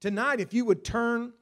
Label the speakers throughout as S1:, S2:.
S1: Tonight, if you would turn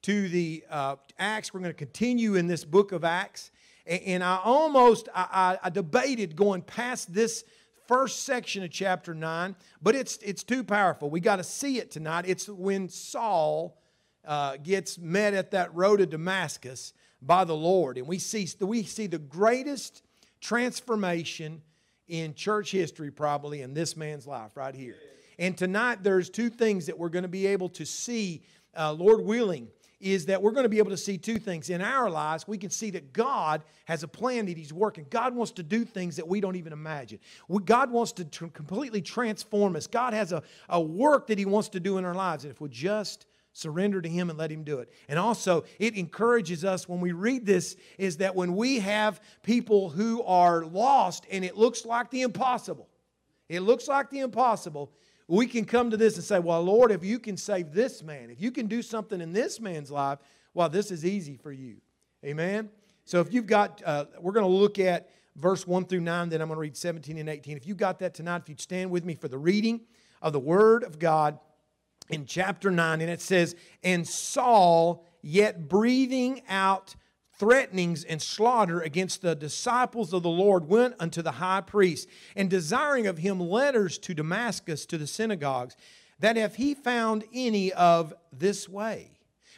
S1: to the uh, Acts, we're going to continue in this book of Acts. And, and I almost I, I, I debated going past this first section of chapter 9, but it's, it's too powerful. We got to see it tonight. It's when Saul uh, gets met at that road to Damascus by the Lord. And we see, we see the greatest transformation in church history, probably, in this man's life right here. And tonight, there's two things that we're going to be able to see, uh, Lord willing, is that we're going to be able to see two things. In our lives, we can see that God has a plan that He's working. God wants to do things that we don't even imagine. God wants to tr- completely transform us. God has a, a work that He wants to do in our lives. And if we just surrender to Him and let Him do it. And also, it encourages us when we read this is that when we have people who are lost and it looks like the impossible, it looks like the impossible, we can come to this and say, Well, Lord, if you can save this man, if you can do something in this man's life, well, this is easy for you. Amen? So if you've got, uh, we're going to look at verse 1 through 9, then I'm going to read 17 and 18. If you got that tonight, if you'd stand with me for the reading of the Word of God in chapter 9, and it says, And Saul, yet breathing out threatenings and slaughter against the disciples of the Lord went unto the high priest, and desiring of him letters to Damascus to the synagogues, that if he found any of this way,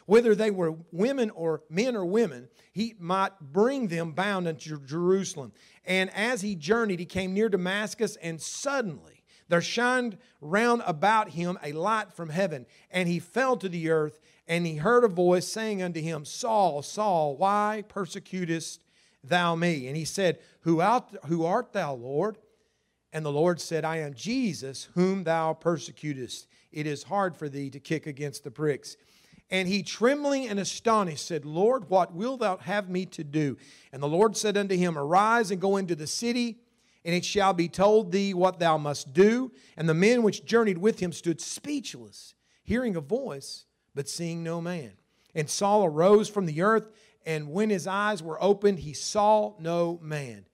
S1: whether they were women or men or women, he might bring them bound unto Jerusalem. And as he journeyed, he came near Damascus, and suddenly there shined round about him a light from heaven, and he fell to the earth and he heard a voice saying unto him, Saul, Saul, why persecutest thou me? And he said, Who art, who art thou, Lord? And the Lord said, I am Jesus, whom thou persecutest. It is hard for thee to kick against the pricks. And he, trembling and astonished, said, Lord, what wilt thou have me to do? And the Lord said unto him, Arise and go into the city, and it shall be told thee what thou must do. And the men which journeyed with him stood speechless, hearing a voice but seeing no man. And Saul arose from the earth, and when his eyes were opened, he saw no man.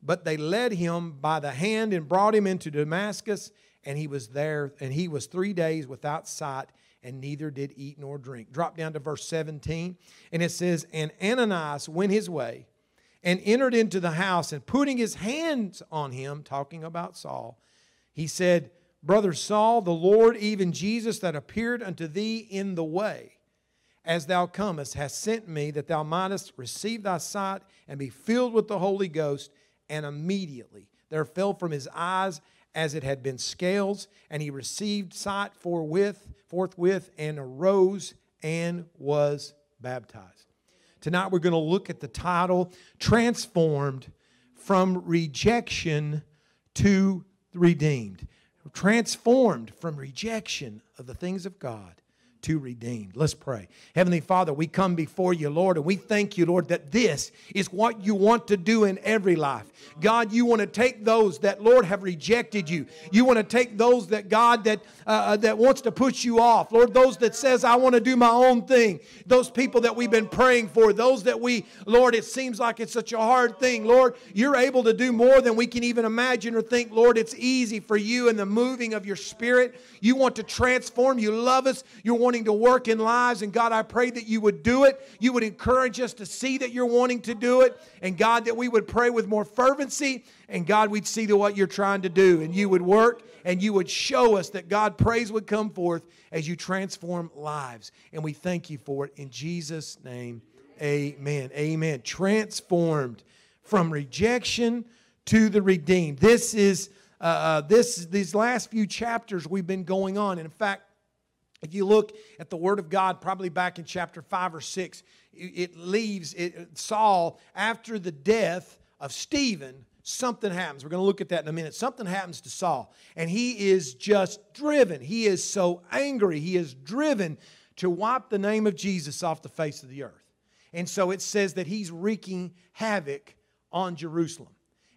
S1: But they led him by the hand and brought him into Damascus, and he was there, and he was three days without sight, and neither did eat nor drink. Drop down to verse 17, and it says, And Ananias went his way and entered into the house, and putting his hands on him, talking about Saul, he said, Brother Saul, the Lord, even Jesus that appeared unto thee in the way, as thou comest, hath sent me that thou mightest receive thy sight and be filled with the Holy Ghost. And immediately there fell from his eyes as it had been scales, and he received sight forthwith, forthwith and arose and was baptized. Tonight we're going to look at the title Transformed from Rejection to Redeemed transformed from rejection of the things of God to redeemed. Let's pray. Heavenly Father, we come before you, Lord, and we thank you, Lord, that this is what you want to do in every life. God, you want to take those that, Lord, have rejected you. You want to take those that, God, that, uh, uh, that wants to push you off. Lord, those that says, I want to do my own thing. Those people that we've been praying for. Those that we, Lord, it seems like it's such a hard thing. Lord, you're able to do more than we can even imagine or think. Lord, it's easy for you in the moving of your spirit. You want to transform. You love us. You're wanting to work in lives. And God, I pray that you would do it. You would encourage us to see that you're wanting to do it. And God, that we would pray with more fervency. And God, we'd see to what you're trying to do. And you would work and you would show us that God praise would come forth as you transform lives. And we thank you for it in Jesus' name. Amen. Amen. Transformed from rejection to the redeemed. This is uh, uh this these last few chapters we've been going on. And in fact, if you look at the Word of God, probably back in chapter 5 or 6, it leaves it, Saul after the death of Stephen. Something happens. We're going to look at that in a minute. Something happens to Saul, and he is just driven. He is so angry. He is driven to wipe the name of Jesus off the face of the earth. And so it says that he's wreaking havoc on Jerusalem.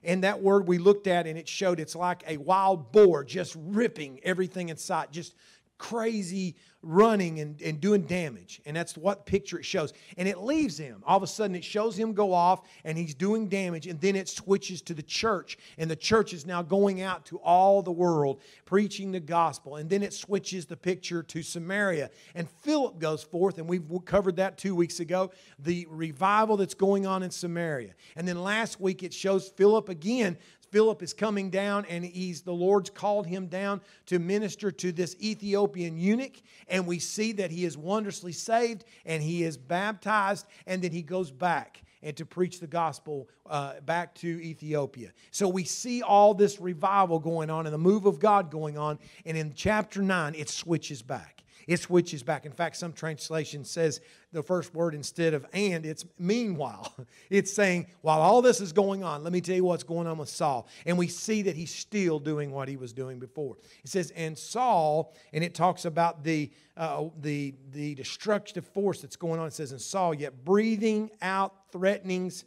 S1: And that word we looked at, and it showed it's like a wild boar just ripping everything in sight, just crazy running and, and doing damage. And that's what picture it shows. And it leaves him. All of a sudden, it shows him go off and he's doing damage. And then it switches to the church. And the church is now going out to all the world preaching the gospel. And then it switches the picture to Samaria. And Philip goes forth, and we've covered that two weeks ago the revival that's going on in Samaria. And then last week, it shows Philip again Philip is coming down and he's the Lord's called him down to minister to this Ethiopian eunuch and we see that he is wondrously saved and he is baptized and then he goes back and to preach the gospel uh, back to Ethiopia. So we see all this revival going on and the move of God going on and in chapter 9 it switches back. It switches back. In fact, some translation says the first word instead of and, it's meanwhile. It's saying, while all this is going on, let me tell you what's going on with Saul. And we see that he's still doing what he was doing before. It says, and Saul, and it talks about the, uh, the, the destructive force that's going on. It says, and Saul, yet breathing out threatenings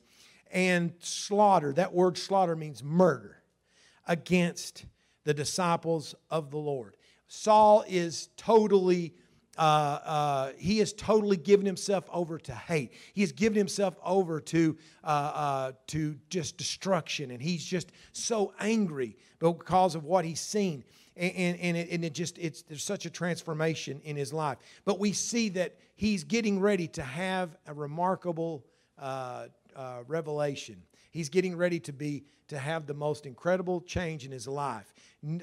S1: and slaughter. That word slaughter means murder against the disciples of the Lord. Saul is totally, uh, uh, he has totally given himself over to hate. He has given himself over to, uh, uh, to just destruction. And he's just so angry because of what he's seen. And, and, it, and it just, it's, there's such a transformation in his life. But we see that he's getting ready to have a remarkable uh, uh, revelation. He's getting ready to be to have the most incredible change in his life.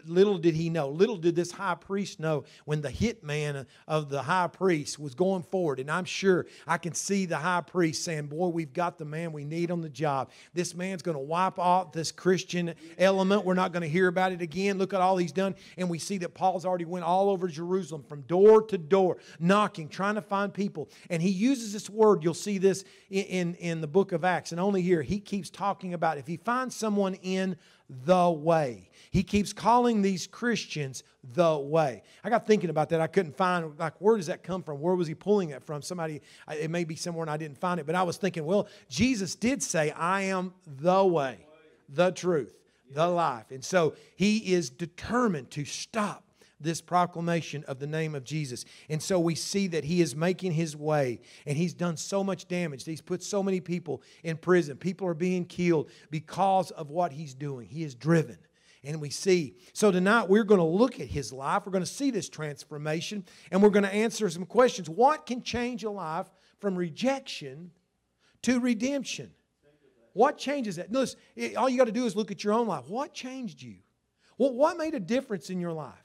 S1: Little did he know, little did this high priest know when the hitman of the high priest was going forward. And I'm sure I can see the high priest saying, Boy, we've got the man we need on the job. This man's going to wipe off this Christian element. We're not going to hear about it again. Look at all he's done. And we see that Paul's already went all over Jerusalem from door to door, knocking, trying to find people. And he uses this word, you'll see this in, in, in the book of Acts, and only here, he keeps talking about if he finds someone in the way. He keeps calling these Christians the way. I got thinking about that. I couldn't find, like, where does that come from? Where was he pulling it from? Somebody, it may be somewhere and I didn't find it, but I was thinking, well, Jesus did say, I am the way, the truth, the life. And so he is determined to stop this proclamation of the name of Jesus. And so we see that he is making his way and he's done so much damage. He's put so many people in prison. People are being killed because of what he's doing. He is driven. And we see. So tonight we're going to look at his life. We're going to see this transformation and we're going to answer some questions. What can change a life from rejection to redemption? What changes that? Notice, all you got to do is look at your own life. What changed you? Well, what made a difference in your life?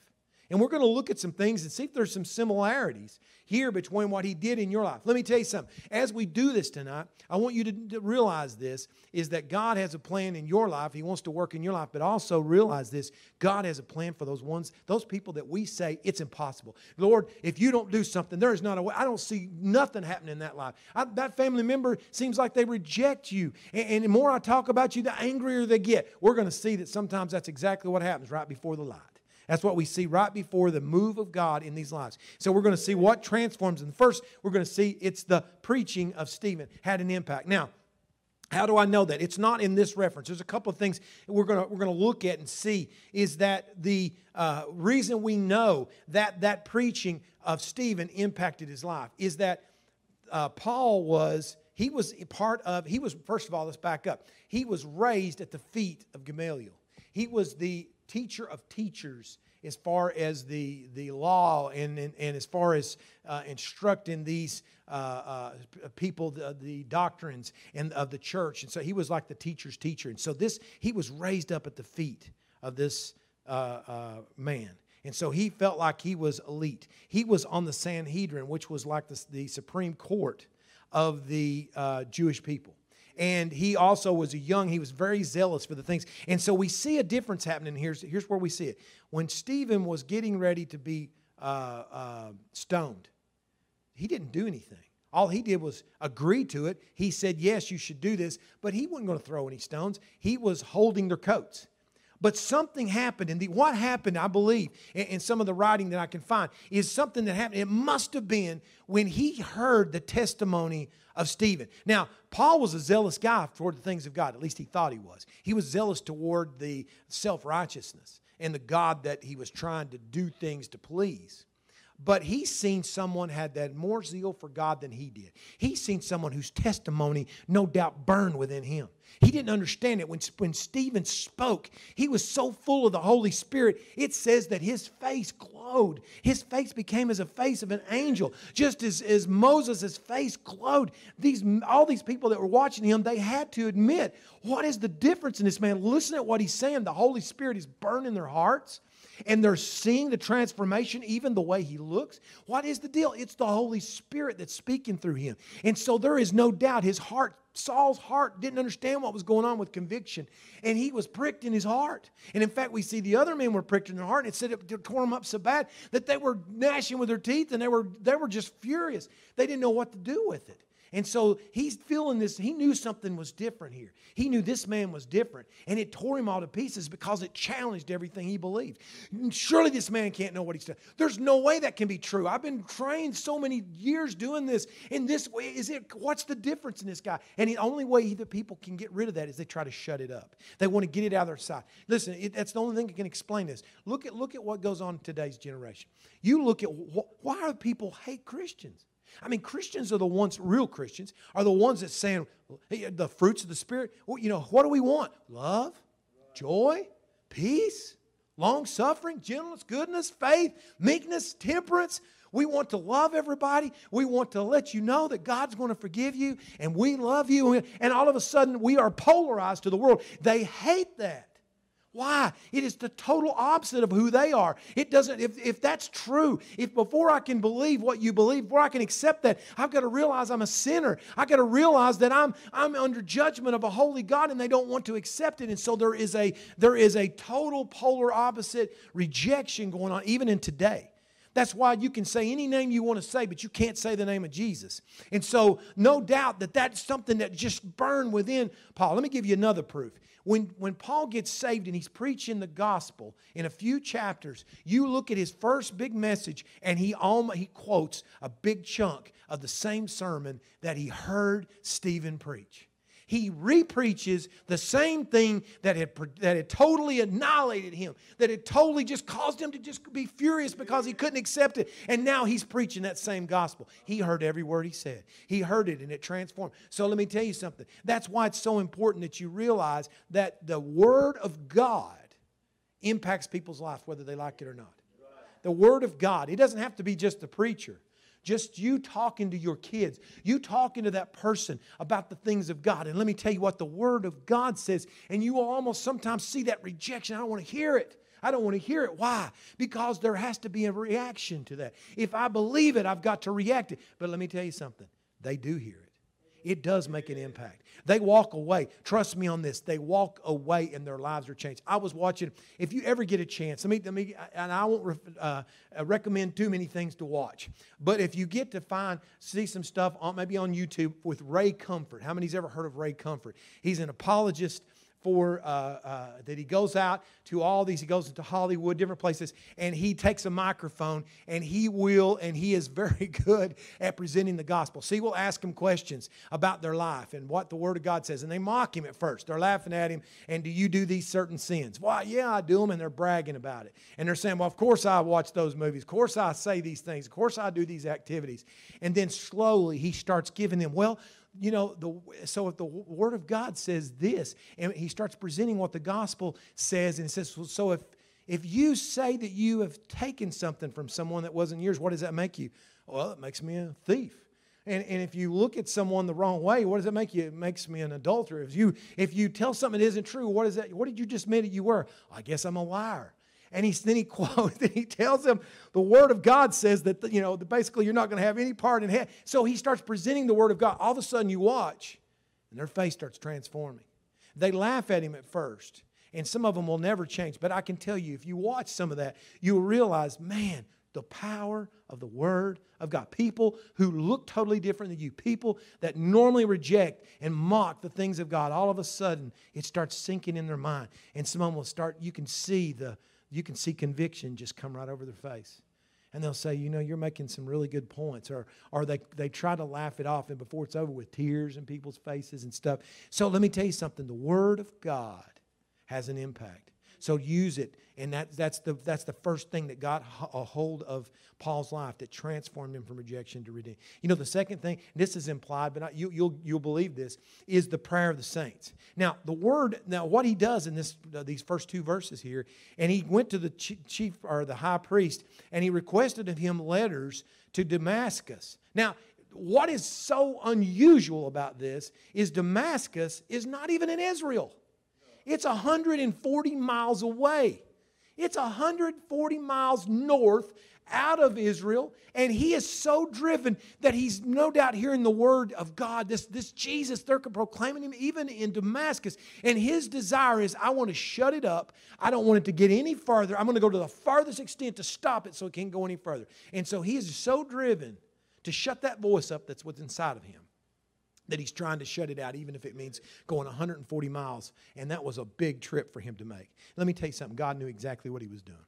S1: And we're going to look at some things and see if there's some similarities here between what he did in your life. Let me tell you something. As we do this tonight, I want you to, realize this is that God has a plan in your life. He wants to work in your life, but also realize this God has a plan for those ones, those people that we say it's impossible. Lord, if you don't do something, there is not a way. I don't see nothing happening in that life. I, that family member seems like they reject you. And, and the more I talk about you, the angrier they get. We're going to see that sometimes that's exactly what happens right before the light. That's what we see right before the move of God in these lives. So we're going to see what transforms. And first, we're going to see it's the preaching of Stephen had an impact. Now, how do I know that? It's not in this reference. There's a couple of things we're going to, we're going to look at and see is that the uh, reason we know that that preaching of Stephen impacted his life is that uh, Paul was, he was part of, he was, first of all, let's back up. He was raised at the feet of Gamaliel. He was the teacher of teachers as far as the, the law and, and, and as far as uh, instructing these uh, uh, people the, the, doctrines and of the church. And so he was like the teacher's teacher. And so this he was raised up at the feet of this uh, uh, man. And so he felt like he was elite. He was on the sanhedrin which was like the, the supreme court of the uh, jewish people and he also was young he was very zealous for the things. And so we see a difference happening. Here's, here's where we see it. When stephen was getting ready to be uh, uh, stoned he didn't do anything. All he did was agree to it. He said yes you should do this. But he wasn't going to throw any stones. He was holding their coats but something happened, and the, what happened, I believe, in, in, some of the writing that I can find, is something that happened. It must have been when he heard the testimony of Stephen. Now, Paul was a zealous guy toward the things of God. At least he thought he was. He was zealous toward the self righteousness and the God that he was trying to do things to please. But he's seen someone had that more zeal for God than he did. He's seen someone whose testimony no doubt burned within him. He didn't understand it. When, when Stephen spoke, he was so full of the Holy Spirit, it says that his face glowed. His face became as a face of an angel. Just as, as Moses' face glowed, these, all these people that were watching him, they had to admit, what is the difference in this man? Listen at what he's saying. The Holy Spirit is burning their hearts and they're seeing the transformation, even the way he looks. What is the deal? It's the Holy Spirit that's speaking through him. And so there is no doubt his heart, Saul's heart, didn't understand what was going on with conviction. And he was pricked in his heart. And in fact, we see the other men were pricked in their heart. And it said it tore them up so bad that they were gnashing with their teeth and they were, they were just furious. They didn't know what to do with it. And so he's feeling this. He knew something was different here. He knew this man was different. And it tore him all to pieces because it challenged everything he believed. Surely this man can't know what he's done. There's no way that can be true. I've been trained so many years doing this. In this way, is it what's the difference in this guy? And the only way that people can get rid of that is they try to shut it up. They want to get it out of their sight. Listen, it, that's the only thing that can explain this. Look at look at what goes on in today's generation. You look at wh- why do people hate Christians? I mean, Christians are the ones, real Christians, are the ones that saying hey, the fruits of the Spirit. Well, you know, what do we want? Love, joy, peace, long suffering, gentleness, goodness, faith, meekness, temperance. We want to love everybody. We want to let you know that God's going to forgive you and we love you. And all of a sudden, we are polarized to the world. They hate that. Why? It is the total opposite of who they are. It doesn't, if, if that's true, if before I can believe what you believe, before I can accept that, I've got to realize I'm a sinner. I've got to realize that I'm, I'm under judgment of a holy God and they don't want to accept it. And so there is a, there is a total polar opposite rejection going on, even in today. That's why you can say any name you want to say, but you can't say the name of Jesus. And so, no doubt that that's something that just burned within Paul. Let me give you another proof. When, when Paul gets saved and he's preaching the gospel in a few chapters, you look at his first big message and he, almost, he quotes a big chunk of the same sermon that he heard Stephen preach he repreaches the same thing that had, that had totally annihilated him, that had totally just caused him to just be furious because he couldn't accept it. And now he's preaching that same gospel. He heard every word he said, he heard it and it transformed. So let me tell you something. That's why it's so important that you realize that the Word of God impacts people's life, whether they like it or not. The Word of God, it doesn't have to be just the preacher. Just you talking to your kids, you talking to that person about the things of God. And let me tell you what the Word of God says. And you will almost sometimes see that rejection. I don't want to hear it. I don't want to hear it. Why? Because there has to be a reaction to that. If I believe it, I've got to react it. But let me tell you something they do hear it it does make an impact. They walk away. Trust me on this. They walk away and their lives are changed. I was watching, if you ever get a chance, let me, let me and I won't uh, recommend too many things to watch, but if you get to find, see some stuff on, maybe on YouTube with Ray Comfort. How many's ever heard of Ray Comfort? He's an apologist for uh, uh, that he goes out to all these he goes into hollywood different places and he takes a microphone and he will and he is very good at presenting the gospel. See we'll ask them questions about their life and what the word of god says and they mock him at first. They're laughing at him and do you do these certain sins? Well yeah i do them and they're bragging about it. And they're saying well of course i watch those movies. Of course i say these things. Of course i do these activities. And then slowly he starts giving them well you know, the, so if the Word of God says this, and he starts presenting what the gospel says, and says, so if, if you say that you have taken something from someone that wasn't yours, what does that make you? Well, it makes me a thief. And, and if you look at someone the wrong way, what does it make you? It makes me an adulterer. If you, if you tell something that isn't true, what is that? What did you just admit that you were? I guess I'm a liar. And he, then he quotes, then he tells them the Word of God says that, you know, basically you're not going to have any part in heaven. So he starts presenting the Word of God. All of a sudden you watch, and their face starts transforming. They laugh at him at first, and some of them will never change. But I can tell you, if you watch some of that, you'll realize, man, the power of the Word of God. People who look totally different than you, people that normally reject and mock the things of God, all of a sudden it starts sinking in their mind. And some of them will start, you can see the, you can see conviction just come right over their face. And they'll say, you know, you're making some really good points. Or, or they, they try to laugh it off, and before it's over with tears in people's faces and stuff. So let me tell you something the Word of God has an impact. So use it. And that, that's, the, that's the first thing that got a hold of Paul's life that transformed him from rejection to redeem. You know, the second thing, this is implied, but you, you'll, you'll believe this, is the prayer of the saints. Now, the word, now what he does in this, uh, these first two verses here, and he went to the chief or the high priest and he requested of him letters to Damascus. Now, what is so unusual about this is Damascus is not even in Israel. It's 140 miles away. It's 140 miles north out of Israel, and he is so driven that he's no doubt hearing the word of God. This, this Jesus, they're proclaiming him even in Damascus. And his desire is, I want to shut it up. I don't want it to get any further. I'm going to go to the farthest extent to stop it so it can't go any further. And so he is so driven to shut that voice up that's what's inside of him that he's trying to shut it out, even if it means going 140 miles. And that was a big trip for him to make. Let me tell you something God knew exactly what he was doing.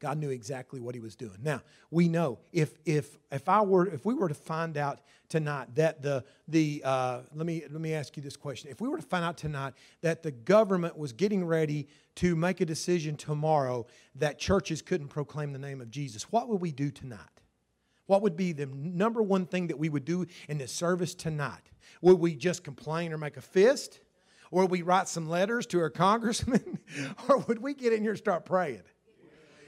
S1: God knew exactly what he was doing. Now, we know if if if I were if we were to find out tonight that the the uh, let me let me ask you this question. If we were to find out tonight that the government was getting ready to make a decision tomorrow that churches couldn't proclaim the name of Jesus, what would we do tonight? What would be the number one thing that we would do in this service tonight? Would we just complain or make a fist? Or would we write some letters to our congressman? or would we get in here and start praying?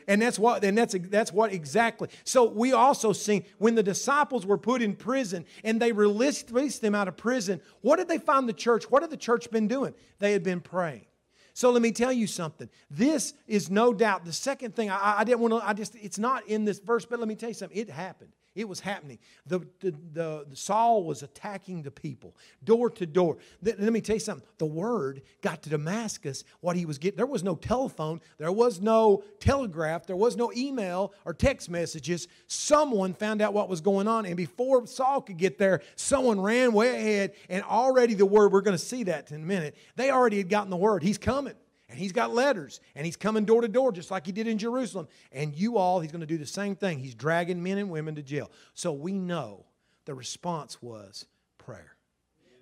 S1: And that's what, and that's, that's what exactly. So we also see when the disciples were put in prison and they released, released them out of prison, what did they find the church? What had the church been doing? They had been praying. So let me tell you something. This is no doubt the second thing. I, I didn't want to, I just, it's not in this verse, but let me tell you something. It happened. It was happening. The, the, the, Saul was attacking the people door to door. let me tell you something. The word got to Damascus. What he was getting, there was no telephone, there was no telegraph, there was no email or text messages. Someone found out what was going on, and before Saul could get there, someone ran way ahead, and already the word, we're going to see that in a minute, they already had gotten the word. He's coming. And he's got letters, and he's coming door to door just like he did in Jerusalem. And you all, he's going to do the same thing. He's dragging men and women to jail. So we know the response was prayer.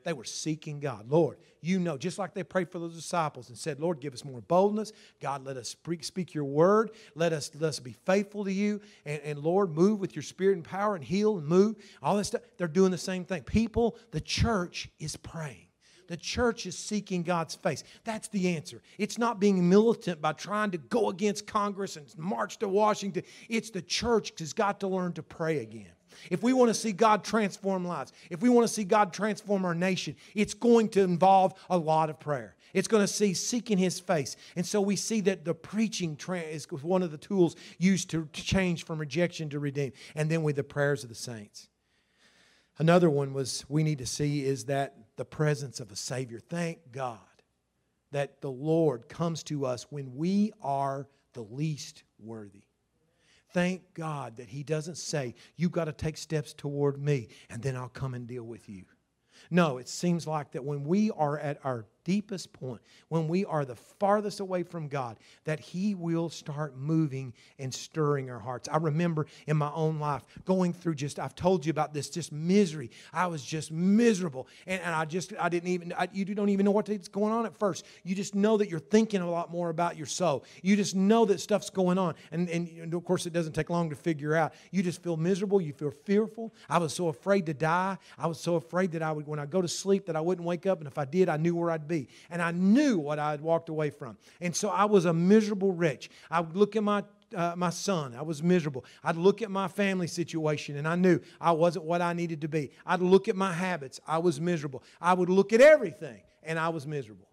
S1: They were seeking God. Lord, you know, just like they prayed for the disciples and said, Lord, give us more boldness. God, let us speak, speak your word. Let us, let us be faithful to you. And, and Lord, move with your spirit and power and heal and move. All this stuff. They're doing the same thing. People, the church is praying. The church is seeking God's face. That's the answer. It's not being militant by trying to go against Congress and march to Washington. It's the church has got to learn to pray again. If we want to see God transform lives, if we want to see God transform our nation, it's going to involve a lot of prayer. It's going to see seeking His face. And so we see that the preaching is one of the tools used to change from rejection to redeem. And then with the prayers of the saints. Another one was we need to see is that the presence of a Savior. Thank God that the Lord comes to us when we are the least worthy. Thank God that He doesn't say, You've got to take steps toward me and then I'll come and deal with you. No, it seems like that when we are at our deepest point, when we are the farthest away from God, that He will start moving and stirring our hearts. I remember in my own life going through just, I've told you about this, just misery. I was just miserable. And, and I just, I didn't even, I, you don't even know what's going on at first. You just know that you're thinking a lot more about your soul. You just know that stuff's going on. And, and, and of course, it doesn't take long to figure out. You just feel miserable. You feel fearful. I was so afraid to die. I was so afraid that I would, when I go to sleep, that I wouldn't wake up. And if I did, I knew where I'd be. And I knew what I had walked away from. And so I was a miserable wretch. I would look at my uh, my son. I was miserable. I'd look at my family situation and I knew I wasn't what I needed to be. I'd look at my habits. I was miserable. I would look at everything and I was miserable.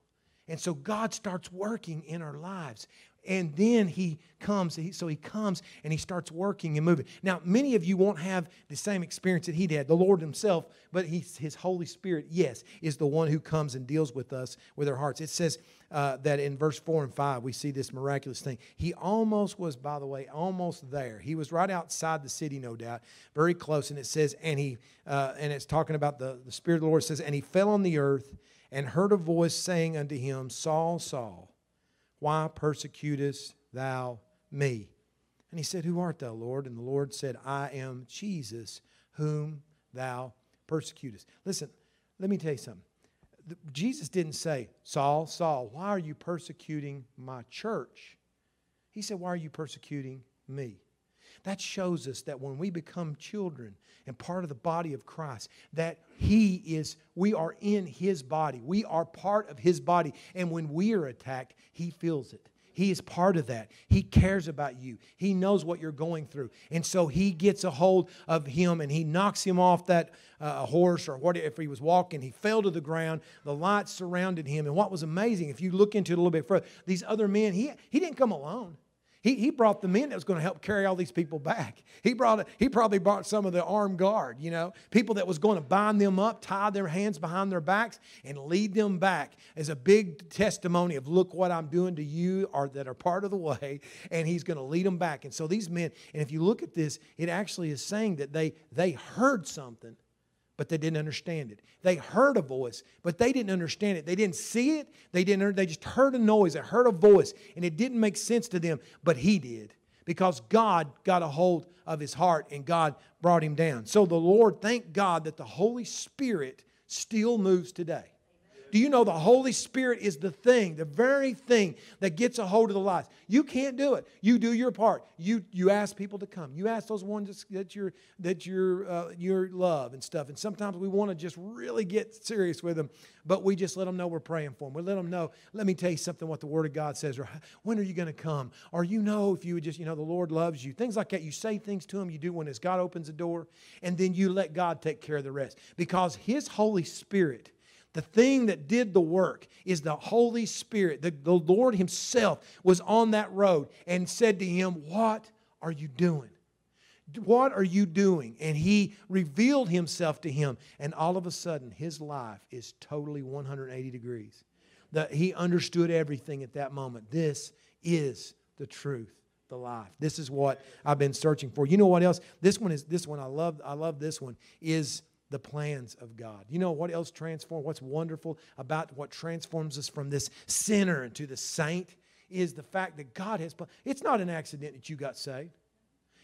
S1: And so God starts working in our lives and then he comes so he comes and he starts working and moving. Now many of you won't have the same experience that he did the lord himself but his holy spirit yes is the one who comes and deals with us with our hearts. It says uh, that in verse 4 and 5 we see this miraculous thing. He almost was by the way almost there. He was right outside the city no doubt very close. And it says and he uh, and it's talking about the, the spirit of the lord says and he fell on the earth and heard a voice saying unto him saul saul why persecutest thou me? And he said, Who art thou, Lord? And the Lord said, I am Jesus, whom thou persecutest. Listen, let me tell you something. Jesus didn't say, Saul, Saul, why are you persecuting my church? He said, Why are you persecuting me? That shows us that when we become children and part of the body of Christ, that He is, we are in His body. We are part of His body. And when we are attacked, He feels it. He is part of that. He cares about you. He knows what you're going through. And so he gets a hold of him and he knocks him off that uh, horse or what if he was walking. He fell to the ground. The light surrounded him. And what was amazing, if you look into it a little bit further, these other men, he, he didn't come alone. He, he brought the men that was going to help carry all these people back. He brought he probably brought some of the armed guard, you know, people that was going to bind them up, tie their hands behind their backs, and lead them back as a big testimony of look what I'm doing to you or that are part of the way, and he's going to lead them back. And so these men, and if you look at this, it actually is saying that they they heard something but they didn't understand it. They heard a voice, but they didn't understand it. They didn't see it. They didn't. They just heard a noise. They heard a voice, and it didn't make sense to them. But he did, because God got a hold of his heart, and God brought him down. So the Lord, thank God that the Holy Spirit still moves today. Do you know the Holy Spirit is the thing, the very thing that gets a hold of the lives? You can't do it. You do your part. You you ask people to come. You ask those ones that you're that you're uh, your love and stuff. And sometimes we want to just really get serious with them, but we just let them know we're praying for them. We let them know. Let me tell you something. What the Word of God says, or when are you going to come? Or you know if you would just you know the Lord loves you. Things like that. You say things to Him. You do when as God opens the door, and then you let God take care of the rest because His Holy Spirit the thing that did the work is the Holy Spirit. The, the Lord Himself was on that road and said to him, What are you doing? What are you doing? And he revealed himself to him. And all of a sudden, his life is totally 180 degrees. That he understood everything at that moment. This is the truth, the life. This is what I've been searching for. You know what else? This one is this one. I love. I love this one. Is the plans of God. You know what else transforms? What's wonderful about what transforms us from this sinner into the saint is the fact that God has. It's not an accident that you got saved.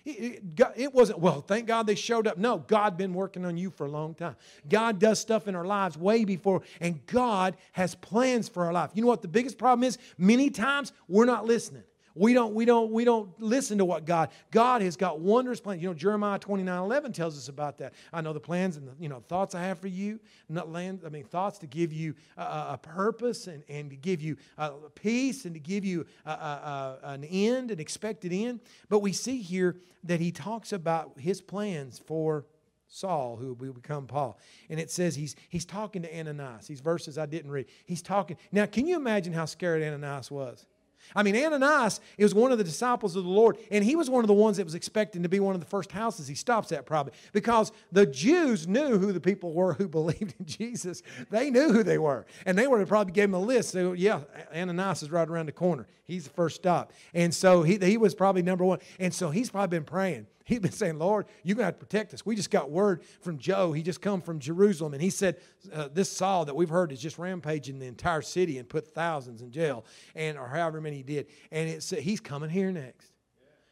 S1: It, it, wasn't, well, thank God they showed up. No, God been working on you for a long time. God does stuff in our lives way before, and God has plans for our life. You know what the biggest problem is? Many times we're not listening. We don't, we don't, we don't listen to what God. God has got wondrous plans. You know, Jeremiah 29, 11 tells us about that. I know the plans and the, you know thoughts I have for you, not land, I mean thoughts to give you a, purpose and, and to give you a peace and to give you an end, an expected end. But we see here that he talks about his plans for Saul, who will become Paul. And it says he's, he's talking to Ananias. These verses I didn't read. He's talking. Now, can you imagine how scared Ananias was? I mean, Ananias is one of the disciples of the Lord, and he was one of the ones that was expecting to be one of the first houses he stops at, probably, because the Jews knew who the people were who believed in Jesus. They knew who they were, and they would have probably gave him a list. So, yeah, Ananias is right around the corner. He's the first stop. And so he, he was probably number one. And so he's probably been praying. He's been saying, Lord, you're going to protect us. We just got word from Joe. He just come from Jerusalem, and he said, uh, this Saul that we've heard is just rampaging the entire city and put thousands in jail, and or however many he did. And it said, he's coming here next.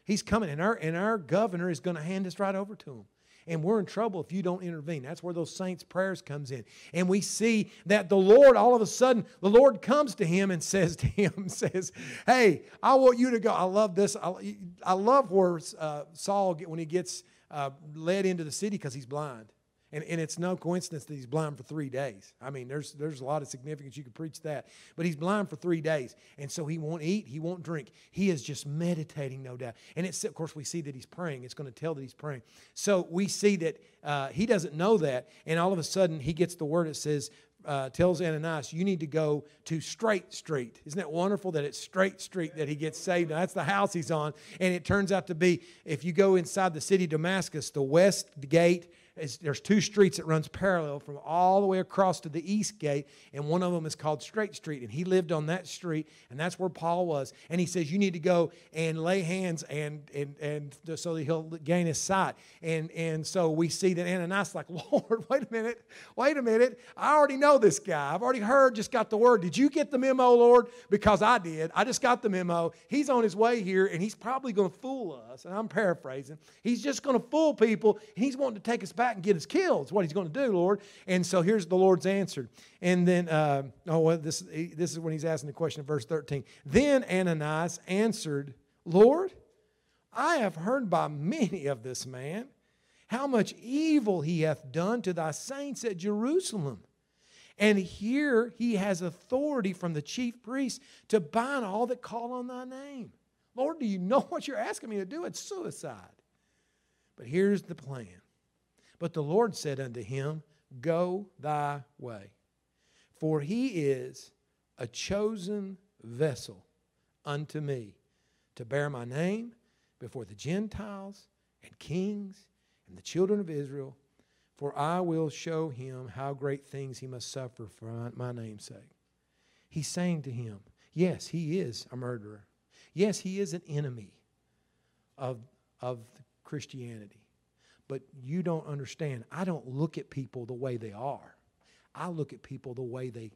S1: He's coming, and our, and our governor is going to hand us right over to him and we're in trouble if you don't intervene. That's where those saints prayers comes in. And we see that the lord all of a sudden the lord comes to him and says to him says hey i want you to go. I love this. I, I love where uh, saul when he gets uh, led into the city because he's blind and, and it's no coincidence that he's blind for three days. I mean, there's, there's a lot of significance. You could preach that. But he's blind for three days. And so he won't eat, he won't drink. He is just meditating, no doubt. And it's, of course, we see that he's praying. It's going to tell that he's praying. So we see that uh, he doesn't know that. And all of a sudden, he gets the word that says, uh, tells Ananias, you need to go to Straight Street. Isn't it wonderful that it's Straight Street that he gets saved? Now, that's the house he's on. And it turns out to be, if you go inside the city Damascus, the west gate there's two streets that runs parallel from all the way across to the east gate, and one of them is called Straight Street. And he lived on that street, and that's where Paul was. And he says, You need to go and lay hands and and and so that he'll gain his sight. And and so we see that Ananias like, Lord, wait a minute, wait a minute. I already know this guy. I've already heard, just got the word. Did you get the memo, Lord? Because I did. I just got the memo. He's on his way here, and he's probably going to fool us. And I'm paraphrasing. He's just going to fool people, and he's wanting to take us back back and get us killed. What he's going to do, Lord. And so here's the Lord's answer. And then, uh, oh, well, this, this is when he's asking the question in verse 13. Then Ananias answered, Lord, I have heard by many of this man how much evil he hath done to thy saints at Jerusalem. And here he has authority from the chief priest to bind all that call on thy name. Lord, do you know what you're asking me to do? It's suicide. But here's the plan. But the Lord said unto him, Go thy way, for he is a chosen vessel unto me to bear my name before the Gentiles and kings and the children of Israel for I will show him how great things he must suffer for my, name's sake. He's saying to him, yes, he is a murderer. Yes, he is an enemy of, of Christianity. But you don't understand. I don't look at people the way they are. I look at people the way they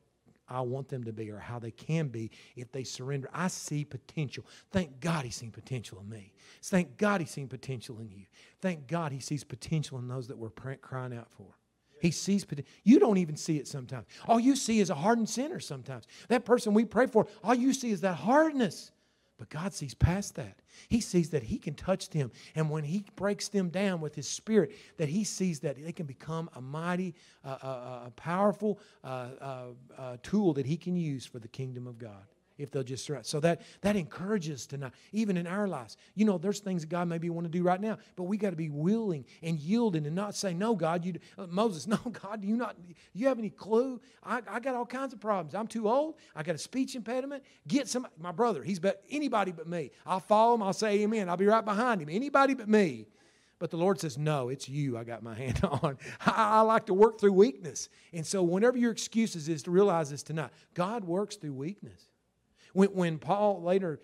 S1: I want them to be or how they can be if they surrender. I see potential. Thank God He's seen potential in me. Thank God He's seen potential in you. Thank God He sees potential in those that we're crying out for. He sees potential. You don't even see it sometimes. All you see is a hardened sinner sometimes. That person we pray for, all you see is that hardness. But God sees past that. He sees that He can touch them. And when He breaks them down with His Spirit, that He sees that they can become a mighty, uh, uh, uh, powerful uh, uh, uh, tool that He can use for the kingdom of God if they'll just surrender. So that that encourages tonight, even in our lives. You know, there's things that God maybe want to do right now, but we got to be willing and yielding and not say, "No, God, you uh, Moses, no, God, do you not you have any clue? I, I got all kinds of problems. I'm too old. I got a speech impediment. Get some my brother. He's but anybody but me. I'll follow him. I'll say Amen. I'll be right behind him. Anybody but me." But the Lord says, No, it's you I got my hand on. I, I, like to work through weakness. And so, whenever your excuses is to realize this tonight, God works through weakness. When, when Paul later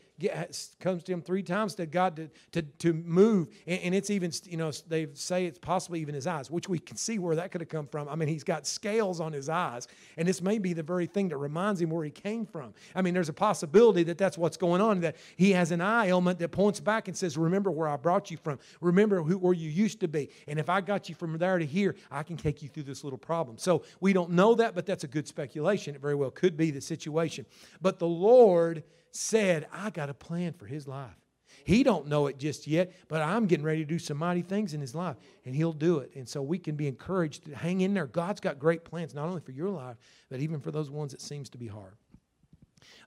S1: comes to him three times to God to, to, to move, and, and, it's even, you know, they say it's possibly even his eyes, which we can see where that could have come from. I mean, he's got scales on his eyes, and this may be the very thing that reminds him where he came from. I mean, there's a possibility that that's what's going on, that he has an eye ailment that points back and says, Remember where I brought you from. Remember who, where you used to be. And if I got you from there to here, I can take you through this little problem. So we don't know that, but that's a good speculation. It very well could be the situation. But the Lord said, I got a plan for his life. He don't know it just yet, but I'm getting ready to do some mighty things in his life, and he'll do it. And so we can be encouraged to hang in there. God's got great plans, not only for your life, but even for those ones that seems to be hard.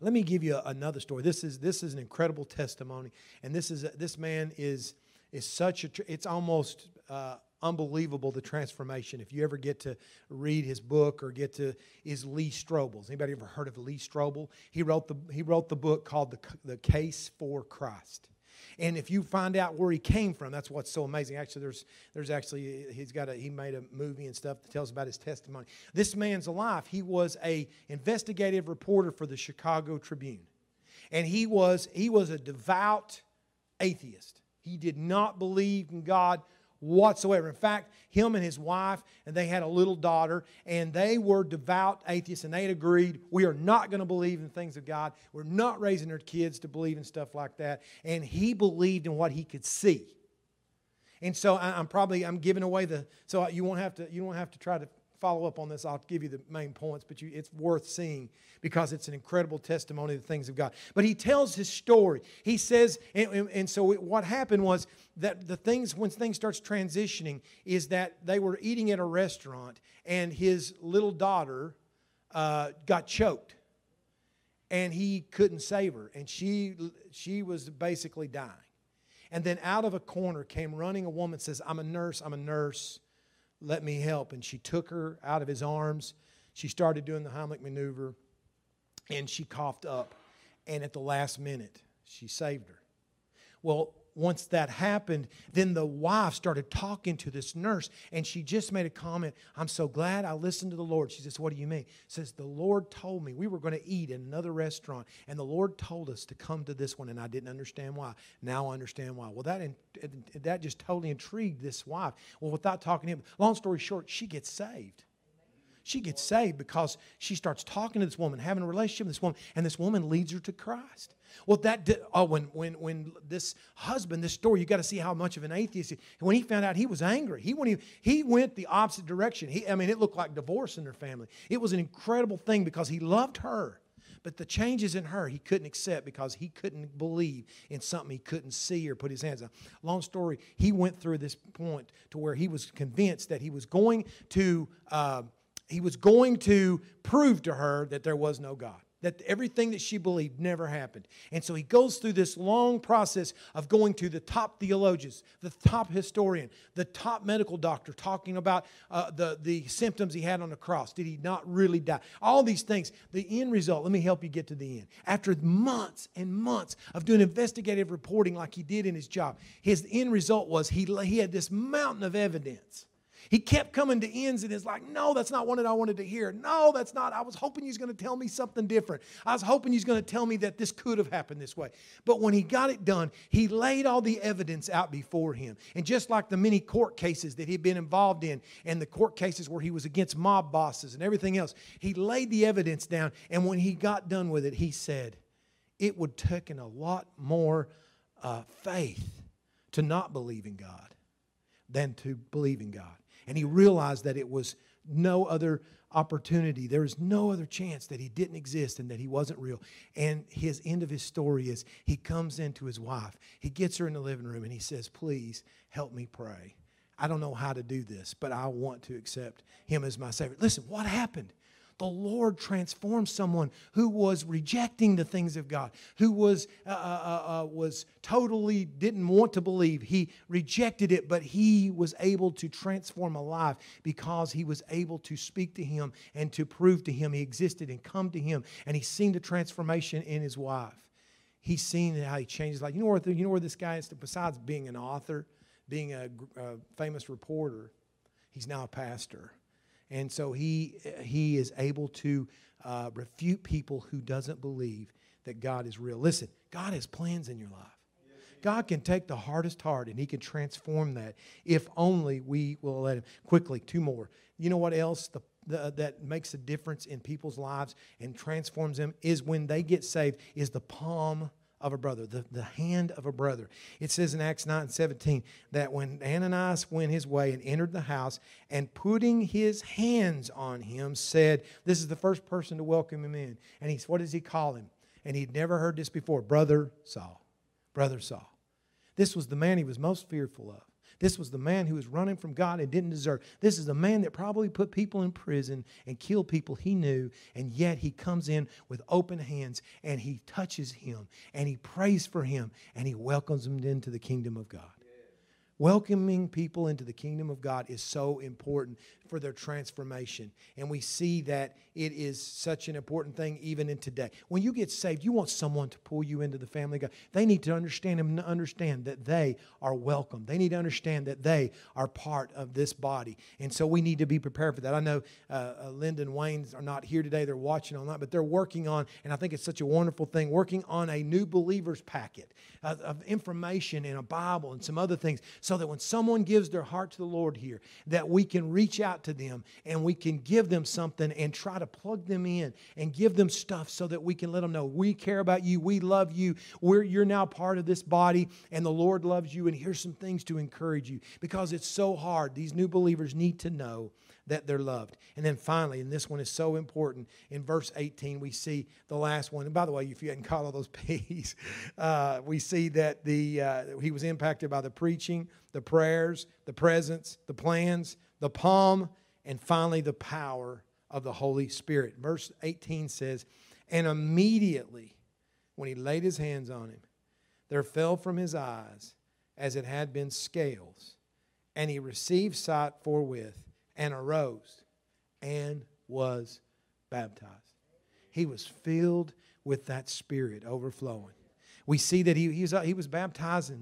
S1: Let me give you another story. This is this is an incredible testimony, and this is this man is is such a it's almost uh, unbelievable the transformation. If you ever get to read his book or get to is Lee Strobel's. Anybody ever heard of Lee Strobel? He wrote the he wrote the book called the the Case for Christ. And if you find out where he came from, that's what's so amazing. Actually, there's there's actually he's got a he made a movie and stuff that tells about his testimony. This man's life, he was a investigative reporter for the Chicago Tribune. And he was he was a devout atheist. He did not believe in God whatsoever. In fact, him and his wife, and they had a little daughter, and they were devout atheists, and they had agreed, we are not going to believe in things of God. We're not raising our kids to believe in stuff like that. And he believed in what he could see. And so I'm probably I'm giving away the so you won't have to you won't have to try to follow up on this. I'll give you the main points, but you, it's worth seeing because it's an incredible testimony of the things of God. But he tells his story. He says, and, and, and so it, what happened was that the things, when things starts transitioning, is that they were eating at a restaurant and his little daughter uh, got choked and he couldn't save her. And she, she was basically dying. And then out of a corner came running a woman says, I'm a nurse, I'm a nurse let me help. And she took her out of his arms. She started doing the Heimlich maneuver and she coughed up. And at the last minute, she saved her. Well, once that happened, then the wife started talking to this nurse, and she just made a comment. I'm so glad I listened to the Lord. She says, What do you mean? Says, The Lord told me we were going to eat in another restaurant, and the Lord told us to come to this one, and I didn't understand why. Now I understand why. Well, that, that just totally intrigued this wife. Well, without talking to him, long story short, she gets saved. She gets saved because she starts talking to this woman, having a relationship with this woman, and this woman leads her to Christ. Well, that did, oh, when when when this husband, this story, you got to see how much of an atheist. He, when he found out, he was angry. He went he went the opposite direction. He, I mean, it looked like divorce in their family. It was an incredible thing because he loved her, but the changes in her he couldn't accept because he couldn't believe in something he couldn't see or put his hands on. Long story, he went through this point to where he was convinced that he was going to. Uh, he was going to prove to her that there was no God that everything that she believed never happened. And so he goes through this long process of going to the top theologians, the top historian, the top medical doctor, talking about uh, the, the symptoms he had on the cross. Did he not really die? All these things. The end result, let me help you get to the end. After months and months of doing investigative reporting like he did in his job, his end result was he, he had this mountain of evidence he kept coming to ends and it's like, no, that's not what I wanted to hear. No, that's not. I was hoping he's going to tell me something different. I was hoping he's going to tell me that this could have happened this way. But when he got it done, he laid all the evidence out before him. And just like the many court cases that he'd been involved in and the court cases where he was against mob bosses and everything else, he laid the evidence down. And when he got done with it, he said, it would take a lot more uh, faith to not believe in God than to believe in God. And he realized that it was no other opportunity. There is no other chance that he didn't exist and that he wasn't real. And his end of his story is he comes into his wife. He gets her in the living room and he says, Please help me pray. I don't know how to do this, but I want to accept him as my Savior. Listen, what happened? The Lord transformed someone who was rejecting the things of God, who was, uh, uh, uh, uh, was totally didn't want to believe. He rejected it, but he was able to transform a life because he was able to speak to him and to prove to him he existed and come to him. And he's seen the transformation in his wife. He's seen how he changed his life. You know where, you know where this guy is? Besides being an author, being a, a famous reporter, he's now a pastor and so he, he is able to uh, refute people who doesn't believe that God is real. Listen, God has plans in your life. God can take the hardest heart and he can transform that if only we will let him. Quickly, two more. You know what else the, the, that makes a difference in people's lives and transforms them is when they get saved is the palm of a brother, the, the hand of a brother. It says in Acts 9 17 that when Ananias went his way and entered the house and putting his hands on him, said, This is the first person to welcome him in. And he's, what does he call him? And he'd never heard this before Brother Saul. Brother Saul. This was the man he was most fearful of. This was the man who was running from God and didn't deserve. This is the man that probably put people in prison and killed people he knew, and yet he comes in with open hands and he touches him and he prays for him and he welcomes him into the kingdom of God. Welcoming people into the kingdom of God is so important for their transformation. And we see that it is such an important thing even in today. When you get saved, you want someone to pull you into the family of God. They need to understand and understand that they are welcome. They need to understand that they are part of this body. And so we need to be prepared for that. I know uh, uh Linda and Wayne are not here today. They're watching online, but they're working on, and I think it's such a wonderful thing, working on a new believers packet of, of information and a Bible and some other things so that when someone gives their heart to the Lord here, that we can reach out to them and we can give them something and try to plug them in and give them stuff so that we can let them know we care about you, we love you, We're, you're now part of this body, and the Lord loves you, and here's some things to encourage you because it's so hard. These new believers need to know that they're loved. And then finally, and this one is so important, in verse 18, we see the last one. And by the way, if you hadn't caught all those P's, uh, we see that the, uh, he was impacted by the preaching, the prayers, the presence, the plans, the palm, and finally the power of the Holy Spirit. Verse 18 says, And immediately when he laid his hands on him, there fell from his eyes as it had been scales, and he received sight forthwith, and arose and was baptized. He was filled with that Spirit overflowing. We see that he, he, was, he was baptized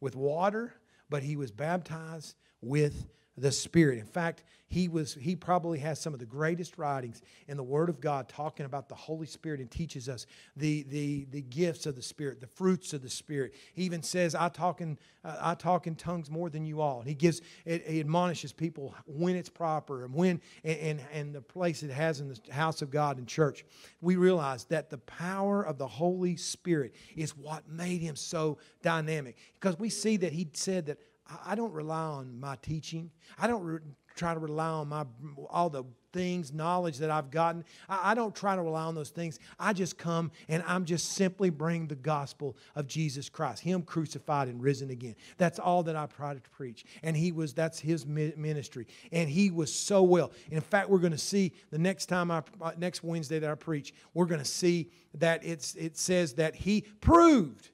S1: with water, but he was baptized with the Spirit. In fact, he was he probably has some of the greatest writings in the Word of God talking about the Holy Spirit and teaches us the the the gifts of the Spirit, the fruits of the Spirit. He even says, "I talk in uh, I talk in tongues more than you all." And he gives it, he admonishes people when it's proper and when and, and and the place it has in the house of God and church. We realize that the power of the Holy Spirit is what made him so dynamic because we see that he said that I don't rely on my teaching. I don't re- try to rely on my all the things, knowledge that I've gotten. I, I, don't try to rely on those things. I just come and I'm just simply bring the gospel of Jesus Christ, Him crucified and risen again. That's all that I try to preach. And He was, that's His ministry. And He was so well. And in fact, we're going to see the next time I, uh, next Wednesday that I preach, we're going to see that it's, it says that He proved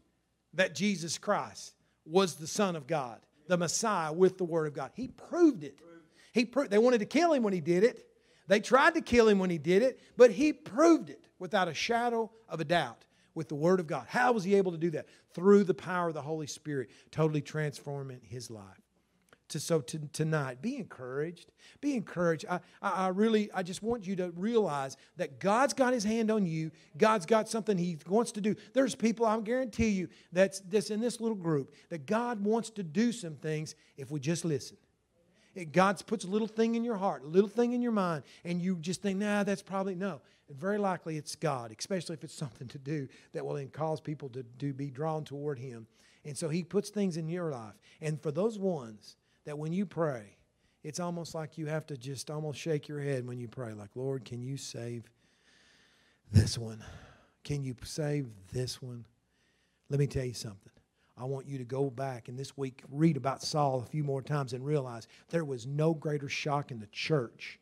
S1: that Jesus Christ was the Son of God, the Messiah with the Word of God. He proved it. He proved, they wanted to kill him when he did it. They tried to kill him when he did it, but he proved it without a shadow of a doubt with the Word of God. How was he able to do that? Through the power of the Holy Spirit, totally transforming his life. To, so to, tonight, be encouraged. Be encouraged. I, I, I, really, I just want you to realize that God's got His hand on you. God's got something He wants to do. There's people, I guarantee you, that's, that's in this little group that God wants to do some things if we just listen. God puts a little thing in your heart, a little thing in your mind, and you just think, nah, that's probably no. And very likely it's God, especially if it's something to do that will then cause people to, to be drawn toward Him. And so He puts things in your life. And for those ones that when you pray, it's almost like you have to just almost shake your head when you pray, like, Lord, can you save this one? Can you save this one? Let me tell you something. I want you to go back and this week read about Saul a few more times and realize there was no greater shock in the church.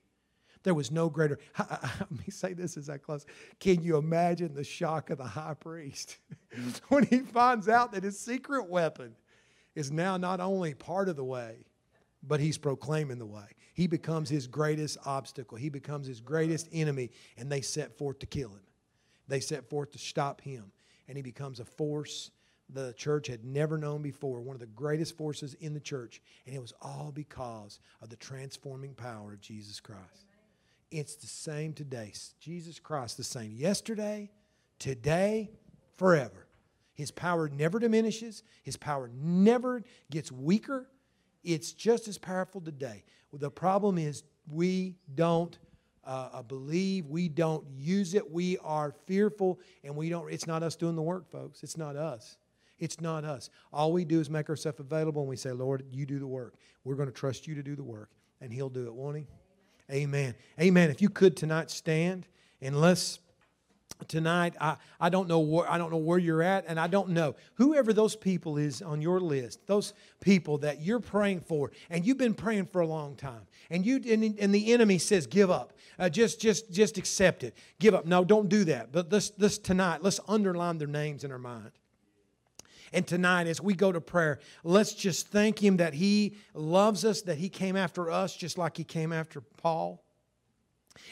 S1: There was no greater. Let me say this as I close. Can you imagine the shock of the high priest when he finds out that his secret weapon is now not only part of the way, but he's proclaiming the way. He becomes his greatest obstacle. He becomes his greatest enemy, and they set forth to kill him. They set forth to stop him, and he becomes a force the church had never known before, one of the greatest forces in the church. And it was all because of the transforming power of Jesus Christ. It's the same today. Jesus Christ, the same yesterday, today, forever. His power never diminishes, His power never gets weaker. It's just as powerful today. The problem is we don't uh, uh believe, we don't use it, we are fearful, and we don't. It's not us doing the work, folks. It's not us. It's not us. All we do is make ourselves available and we say, Lord, you do the work. We're going to trust you to do the work. And He'll do it, won't He? Amen. Amen. If you could tonight stand and let's tonight I, I don't know where I don't know where you're at and I don't know. Whoever those people is on your list those people that you're praying for and you've been praying for a long time and you and, and the enemy says give up. Uh, just just just accept it. Give up. No don't do that. But this this tonight let's underline their names in our mind. And tonight, as we go to prayer, let's just thank Him that He loves us, that He came after us just like He came after Paul,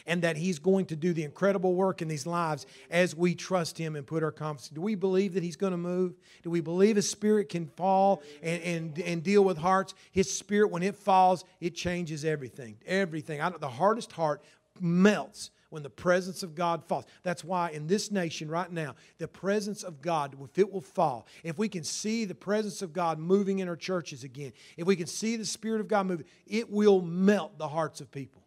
S1: and that He's going to do the incredible work in these lives as we trust Him and put our confidence. Do we believe that He's going to move? Do we believe His Spirit can fall and, and, and deal with hearts? His Spirit, when it falls, it changes everything. Everything. The hardest heart melts when the presence of God falls. That's why in this nation right now, the presence of God, if it will fall, if we can see the presence of God moving in our churches again, if we can see the Spirit of God moving, it will melt the hearts of people.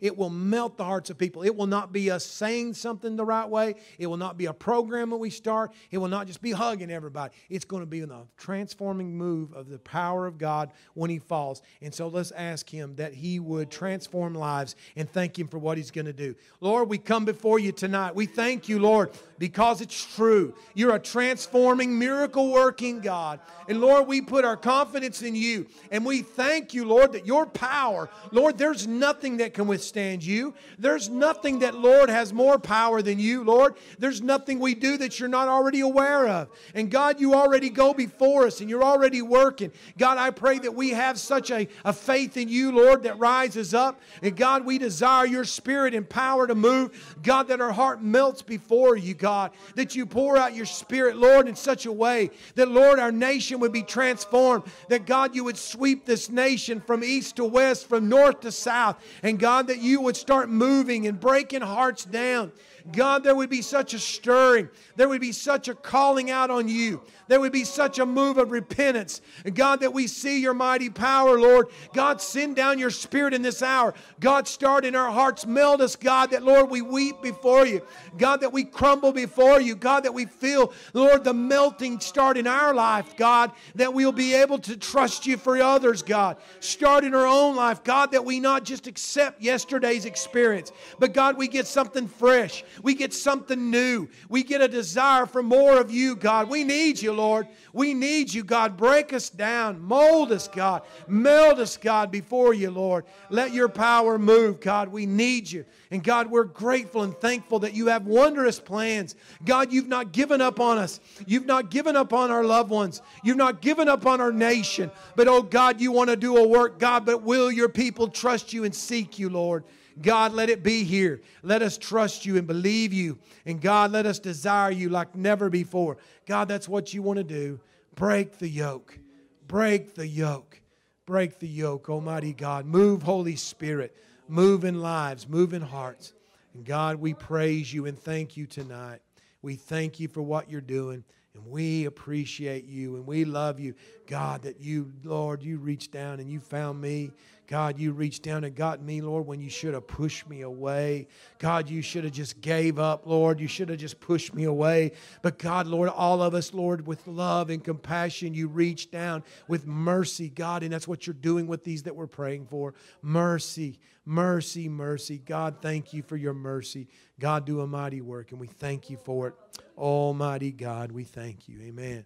S1: It will melt the hearts of people. It will not be us saying something the right way. It will not be a program that we start. It will not just be hugging everybody. It's going to be the transforming move of the power of God when He falls. And so let's ask Him that He would transform lives and thank Him for what He's going to do. Lord, we come before you tonight. We thank you, Lord, because it's true. You're a transforming, miracle working God. And Lord, we put our confidence in you. And we thank you, Lord, that your power, Lord, there's nothing that can withstand you. There's nothing that, Lord, has more power than you, Lord. There's nothing we do that you're not already aware of. And God, you already go before us and you're already working. God, I pray that we have such a, a faith in you, Lord, that rises up. And God, we desire your spirit and power to move. God, that our heart melts before you, God. That you pour out your spirit, Lord, in such a way that, Lord, our nation would be transformed. That, God, you would sweep this nation from east to west, from north to south. And, God, that you would start moving and breaking hearts down. God, there would be such a stirring. There would be such a calling out on you. There would be such a move of repentance. God, that we see your mighty power, Lord. God, send down your spirit in this hour. God, start in our hearts. Meld us, God, that, Lord, we weep before you. God, that we crumble before you. God, that we feel, Lord, the melting start in our life, God, that we'll be able to trust you for others, God. Start in our own life, God, that we not just accept yesterday's experience, but God, we get something fresh. We get something new. We get a desire for more of you, God. We need you, Lord. We need you, God. Break us down. Mold us, God. Meld us, God, before you, Lord. Let your power move, God. We need you. And God, we're grateful and thankful that you have wondrous plans. God, you've not given up on us. You've not given up on our loved ones. You've not given up on our nation. But, oh God, you want to do a work, God. But will your people trust you and seek you, Lord? God, let it be here. Let us trust you and believe you. And God, let us desire you like never before. God, that's what you want to do. Break the yoke. Break the yoke. Break the yoke, Almighty God. Move, Holy Spirit. Move in lives, move in hearts. And God, we praise you and thank you tonight. We thank you for what you're doing. And we appreciate you and we love you. God, that you, Lord, you reached down and you found me. God, you reached down and got me, Lord, when you should have pushed me away. God, you should have just gave up, Lord. You should have just pushed me away. But God, Lord, all of us, Lord, with love and compassion, you reached down with mercy, God. And that's what you're doing with these that we're praying for. Mercy, mercy, mercy. God, thank you for your mercy. God, do a mighty work, and we thank you for it. Almighty God, we thank you. Amen.